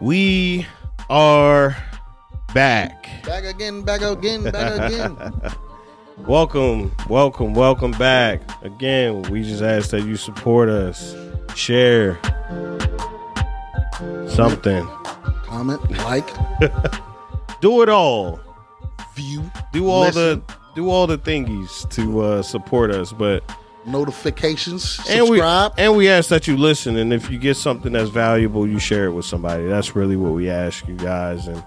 We are back. Back again, back again, back again. Welcome, welcome, welcome back. Again, we just ask that you support us, share something, Comment, like, do it all. view, Do all listen, the do all the thingies to uh, support us, but notifications, and we and we ask that you listen and if you get something that's valuable you share it with somebody. That's really what we ask you guys and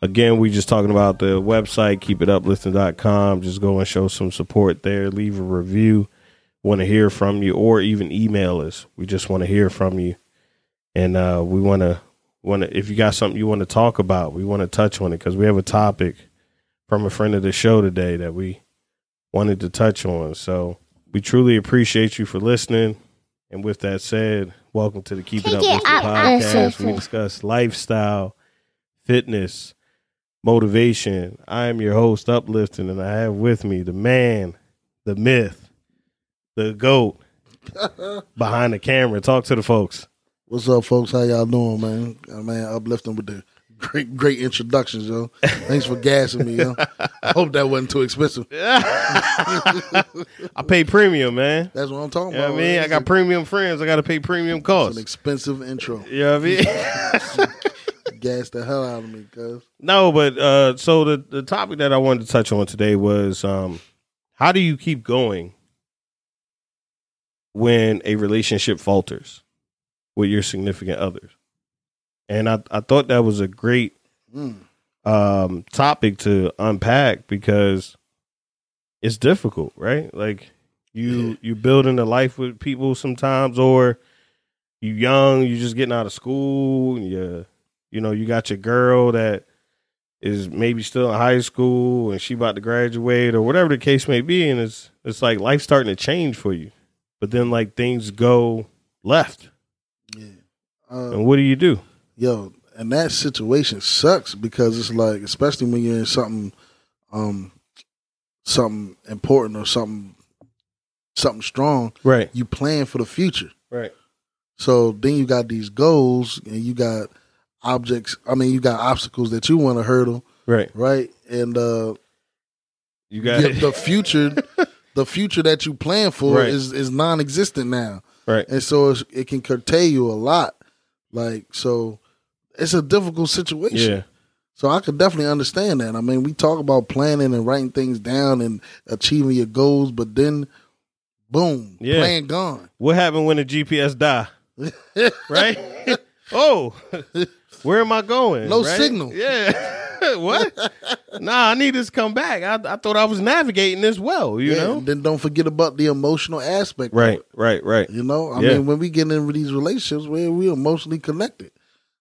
again we just talking about the website keepituplifting.com just go and show some support there. Leave a review. Want to hear from you or even email us. We just want to hear from you. And uh, we want to want to if you got something you want to talk about we want to touch on it because we have a topic from a friend of the show today that we wanted to touch on. So we truly appreciate you for listening. And with that said, welcome to the Keep It Take Up it Lifted up, podcast. We discuss lifestyle, fitness, motivation. I am your host, Uplifting, and I have with me the man, the myth, the goat behind the camera. Talk to the folks. What's up, folks? How y'all doing, man? Man, uplifting with the great, great introductions, yo. Thanks for gassing me, yo. I hope that wasn't too expensive. I pay premium, man. That's what I'm talking You know about. what I mean? man. I got premium friends. I got to pay premium It's an costs. expensive intro. You know what I mean? Gas the hell out of me, cuz. No, but uh so the the topic that I wanted to touch on today was um how do you keep going when a relationship falters with your significant others? And I I thought that was a great Mm. um topic to unpack because it's difficult, right? Like you you building a life with people sometimes or you young, you just getting out of school, and you you know, you got your girl that is maybe still in high school and she about to graduate or whatever the case may be and it's it's like life starting to change for you. But then like things go left. Yeah. Uh, And what do you do? Yo, and that situation sucks because it's like, especially when you're in something, um, something important or something, something strong. Right. You plan for the future. Right. So then you got these goals and you got objects. I mean, you got obstacles that you want to hurdle, Right. right? And uh, You got the, the future, the future that you plan for Right. is is non-existent now, right. and so it's, it can curtail you a lot. Like so, it's a difficult situation. Yeah. So I could definitely understand that. I mean, we talk about planning and writing things down and achieving your goals, but then, boom, Yeah. plan gone. What happened when the GPS die? right? oh, where am I going? No Right? signal. Yeah. what? nah, I need this to come back. I, I thought I was navigating this well, you Yeah, know? then don't forget about the emotional aspect. Right, right, right. You know, I Yeah. mean, when we get into these relationships, where we emotionally connected.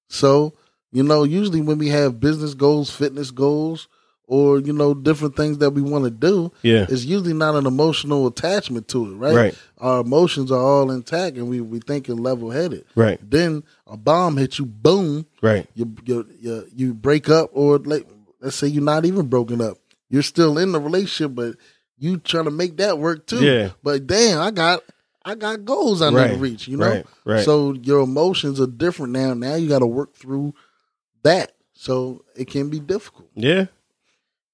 So, you know, usually when we have business goals, fitness goals, or you know, different things that we want to do, Yeah. it's usually not an emotional attachment to it, right? Right. Our emotions are all intact, and we we thinking level headed. Right, Then a bomb hits you, boom, right. you you you, you break up, or like let's say you're not even broken up, you're still in the relationship, but you trying to make that work too. Yeah. But damn, I got I got goals I need to reach. You know, right, right. So your emotions are different now. Now you got to work through that. So it can be difficult. Yeah.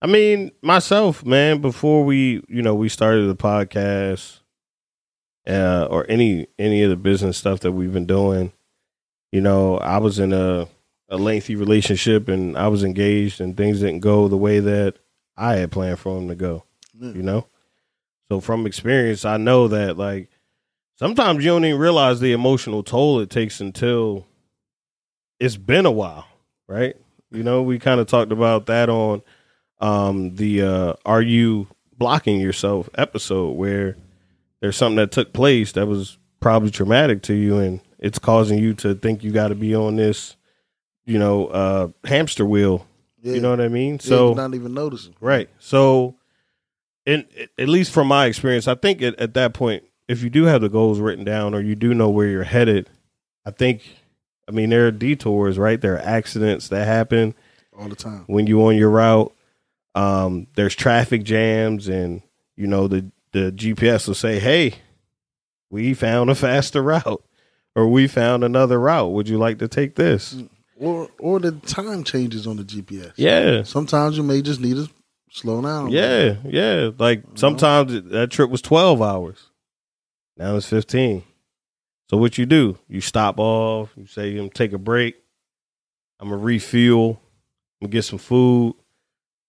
I mean, myself, man, before we, you know, we started the podcast uh, or any any of the business stuff that we've been doing, you know, I was in a a lengthy relationship and I was engaged and things didn't go the way that I had planned for them to go, you know? So from experience, I know that like sometimes you don't even realize the emotional toll it takes until it's been a while, right? You know, we kind of talked about that on um the uh are you blocking yourself episode where there's something that took place that was probably traumatic to you and it's causing you to think you got to be on this you know uh hamster wheel Yeah. you know what i mean Yeah, so not even noticing. Right. So, in at least from my experience, I think at, at that point, if you do have the goals written down or you do know where you're headed, I think, I mean, there are detours, right? There are accidents that happen all the time. when you're on your route. Um, there's traffic jams, and you know the the GPS will say, "Hey, we found a faster route." Or we found another route. Would you like to take this? or or the time changes on the GPS. Yeah. Sometimes you may just need to slow down. Yeah, yeah. Like sometimes that trip was twelve hours. Now it's fifteen. So what you do? You stop off. You say gonna take a break. I'm gonna refuel. I'm gonna get some food.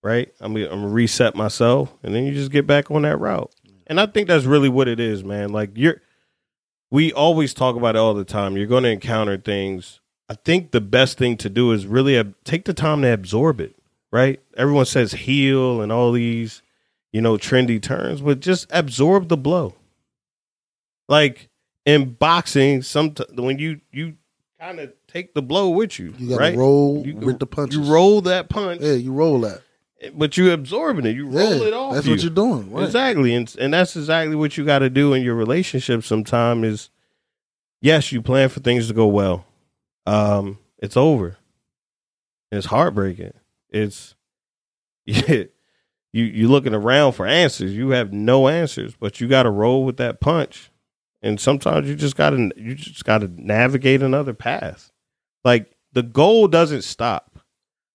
Right. I'm gonna, I'm gonna reset myself, and then you just get back on that route. And I think that's really what it is, man. Like you're. We always talk about it all the time. You're going to encounter things. I think the best thing to do is really ab- take the time to absorb it right? Everyone says heal and all these, you know, trendy terms, but just absorb the blow. Like in boxing, some when you you kind of take the blow with you, You got to right? roll You- with the punches. You roll that punch, Yeah, you roll that. but you're absorbing it. You roll yeah, it off. That's you. what you're doing. Right. Exactly, and and that's exactly what you got to do in your relationship. Sometime is, yes, you plan for things to go well. Um, it's over. It's heartbreaking. It's yeah, you you looking around for answers. You have no answers, but you got to roll with that punch. And sometimes you just got to you just got to navigate another path. Like the goal doesn't stop.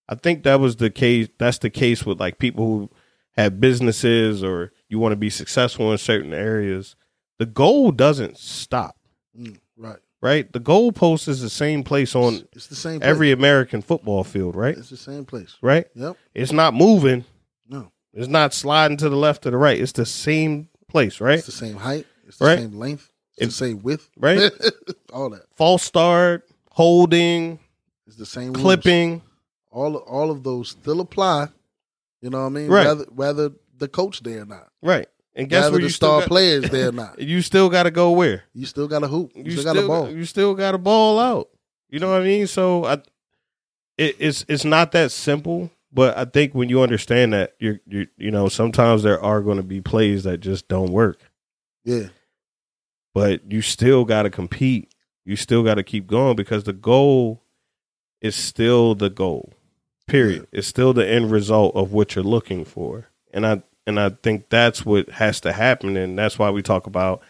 I think that was the case. That's the case with like people who have businesses or you want to be successful in certain areas. The goal doesn't stop, Mm, right. right? The goal post is the same place on It's the same. Place. every American football field, right? It's the same place. Right? Yep. It's not moving. No. It's not sliding to the left or the right. It's the same place, right? It's the same height. It's the Right. same length. It's the same width. Right? all that. False start, holding, It's the same rules. clipping. All all of those still apply. You know what I mean? Right. Whether whether the coach there or not. Right. And guess whether what? the You star got, players there or not. you still got to go where? You still got a hoop. You, You still, got a ball. You still got a ball out. You know what I mean? So I, it, it's it's not that simple. But I think when you understand that, you're you you know sometimes there are going to be plays that just don't work. Yeah. But you still got to compete. You still got to keep going because the goal is still the goal. Period. It's still the end result of what you're looking for. And I and I think that's what has to happen and that's why we talk about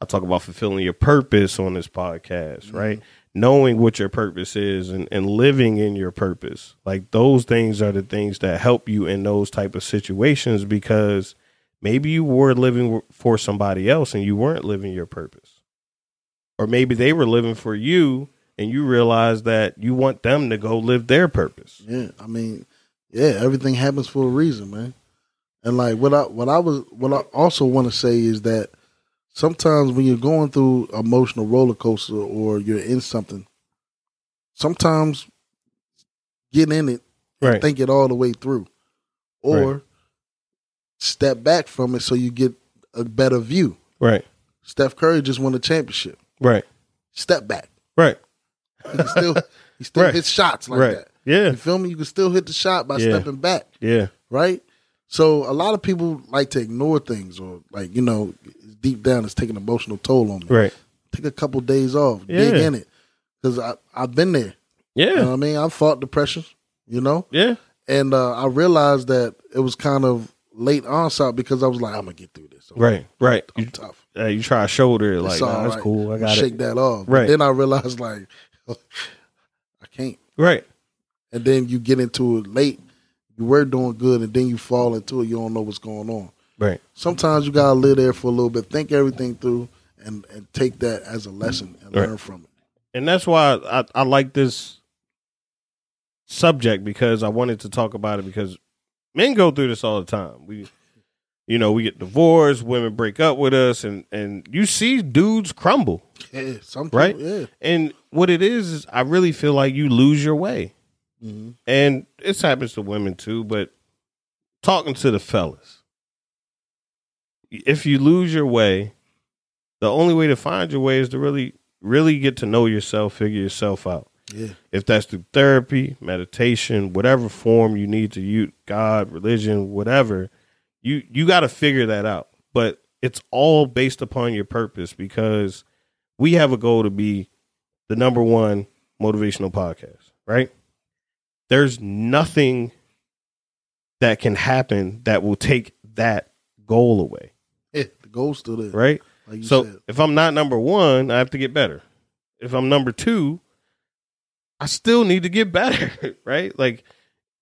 I talk about fulfilling your purpose on this podcast, mm-hmm. right? Knowing what your purpose is and, and living in your purpose. Like those things are the things that help you in those type of situations because maybe you were living for somebody else and you weren't living your purpose or maybe they were living for you and you realize that you want them to go live their purpose Yeah. I mean, yeah, everything happens for a reason, man. And like what I what I was what I also want to say is that sometimes when you're going through emotional roller coaster or you're in something, sometimes get in it right think it all the way through, or Right. Step back from it so you get a better view. right Steph Curry just won a championship. right Step back. right He can still he still Right. hits shots like right that. yeah You feel me? You can still hit the shot by Yeah. stepping back, yeah right? So a lot of people like to ignore things or like, you know, deep down it's taking an emotional toll on me. right Take a couple days off, dig Yeah. in it. Cause I, I've been there. yeah You know what I mean? I've fought depression, you know? yeah And uh, I realized that it was kind of late onset because I was like, I'm gonna get through this. I'm, right right I'm you, tough. Yeah, you try to shoulder it like nah, all that's right. cool i I'm got shake it that off. But Right. then I realized like I can't. right And then you get into it late. You were doing good, and then you fall into it. You don't know what's going on. right Sometimes you gotta live there for a little bit, think everything through, and and take that as a lesson and Right. learn from it. and that's why I, I like this subject because I wanted to talk about it because men go through this all the time. We, you know, we get divorced, women break up with us, and and you see dudes crumble. Yeah, some people, Right? Yeah. And what it is is, I really feel like you lose your way, hmm and this happens to women too. But talking to the fellas, if you lose your way, the only way to find your way is to really, really get to know yourself, figure yourself out. Yeah. if that's through therapy, meditation, whatever form you need to use, God, religion, whatever, you you got to figure that out. But it's all based upon your purpose because we have a goal to be the number one motivational podcast, right? There's nothing that can happen that will take that goal away, Yeah. The goal's still there. right? Like you so said. if I'm not number one, I have to get better. If I'm number two, I still need to get better, right? Like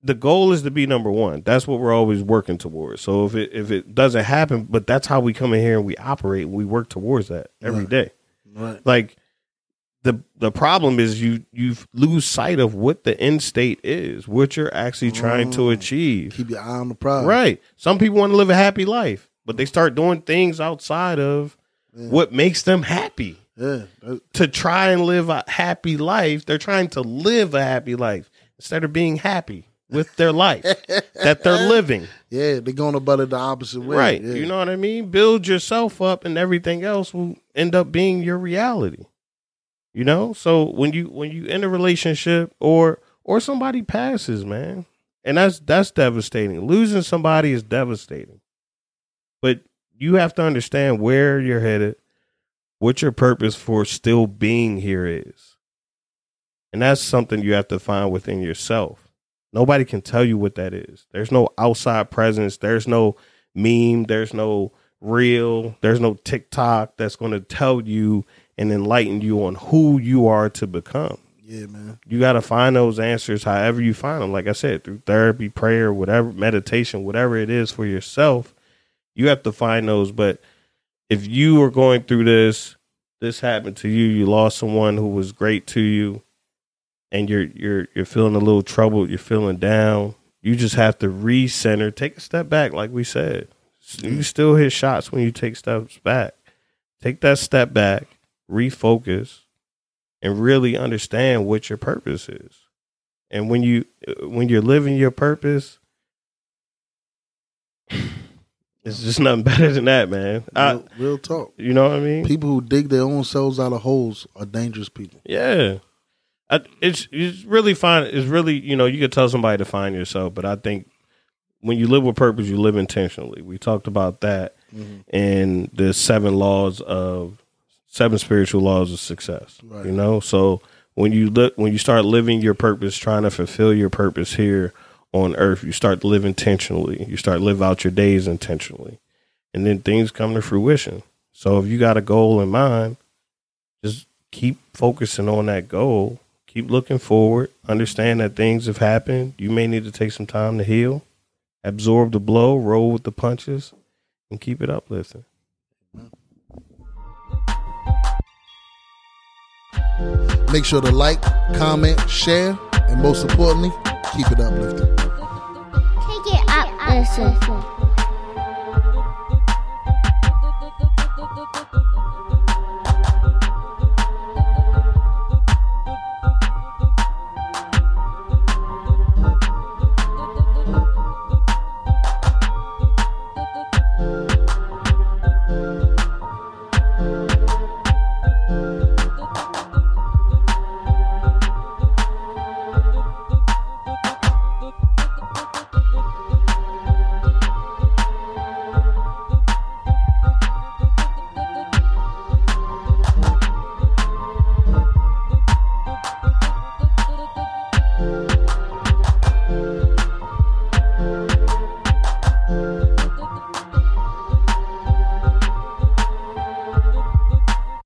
the goal is to be number one. That's what we're always working towards. So if it if it doesn't happen, but that's how we come in here and we operate and we work towards that every Right. day. Right. Like the the problem is you you lose sight of what the end state is, what you're actually trying to Mm. achieve. Keep your eye on the prize. Right. Some people want to live a happy life, but they start doing things outside of Yeah. what makes them happy. Yeah. To try and live a happy life, they're trying to live a happy life instead of being happy with their life that they're living. Yeah, they're going about it the opposite way. Right. Yeah. You know what I mean? Build yourself up and everything else will end up being your reality. You know? So when you when you in a relationship or or somebody passes, man. And that's that's devastating. Losing somebody is devastating. But you have to understand where you're headed, what your purpose for still being here is. And that's something you have to find within yourself. Nobody can tell you what that is. There's no outside presence. There's no meme. There's no real, There's no TikTok that's going to tell you and enlighten you on who you are to become. Yeah, man. You got to find those answers however you find them. Like I said, through therapy, prayer, whatever, meditation, whatever it is for yourself, you have to find those. But if you are going through this, this happened to you, you lost someone who was great to you, and you're you're you're feeling a little troubled, you're feeling down. You just have to recenter, take a step back, like we said. You mm. still hit shots when you take steps back. Take that step back, refocus, and really understand what your purpose is. And when you when you're living your purpose, it's just nothing better than that, man. I, Real, real talk. you know what I mean? People who dig their own selves out of holes are dangerous people. Yeah. I, it's it's really fine. It's really you know you could tell somebody to find yourself, but I think when you live with purpose, you live intentionally. We talked about that mm-hmm. in the seven laws of seven spiritual laws of success. Right. You know, so when you look when you start living your purpose, trying to fulfill your purpose here on earth, you start to live intentionally. You start live out your days intentionally, and then things come to fruition. So if you got a goal in mind, just keep focusing on that goal. Keep looking forward. Understand that things have happened. You may need to take some time to heal, absorb the blow, roll with the punches, and keep it uplifting. Make sure to like, comment, share, and most importantly, keep it uplifting. Take it up, listen.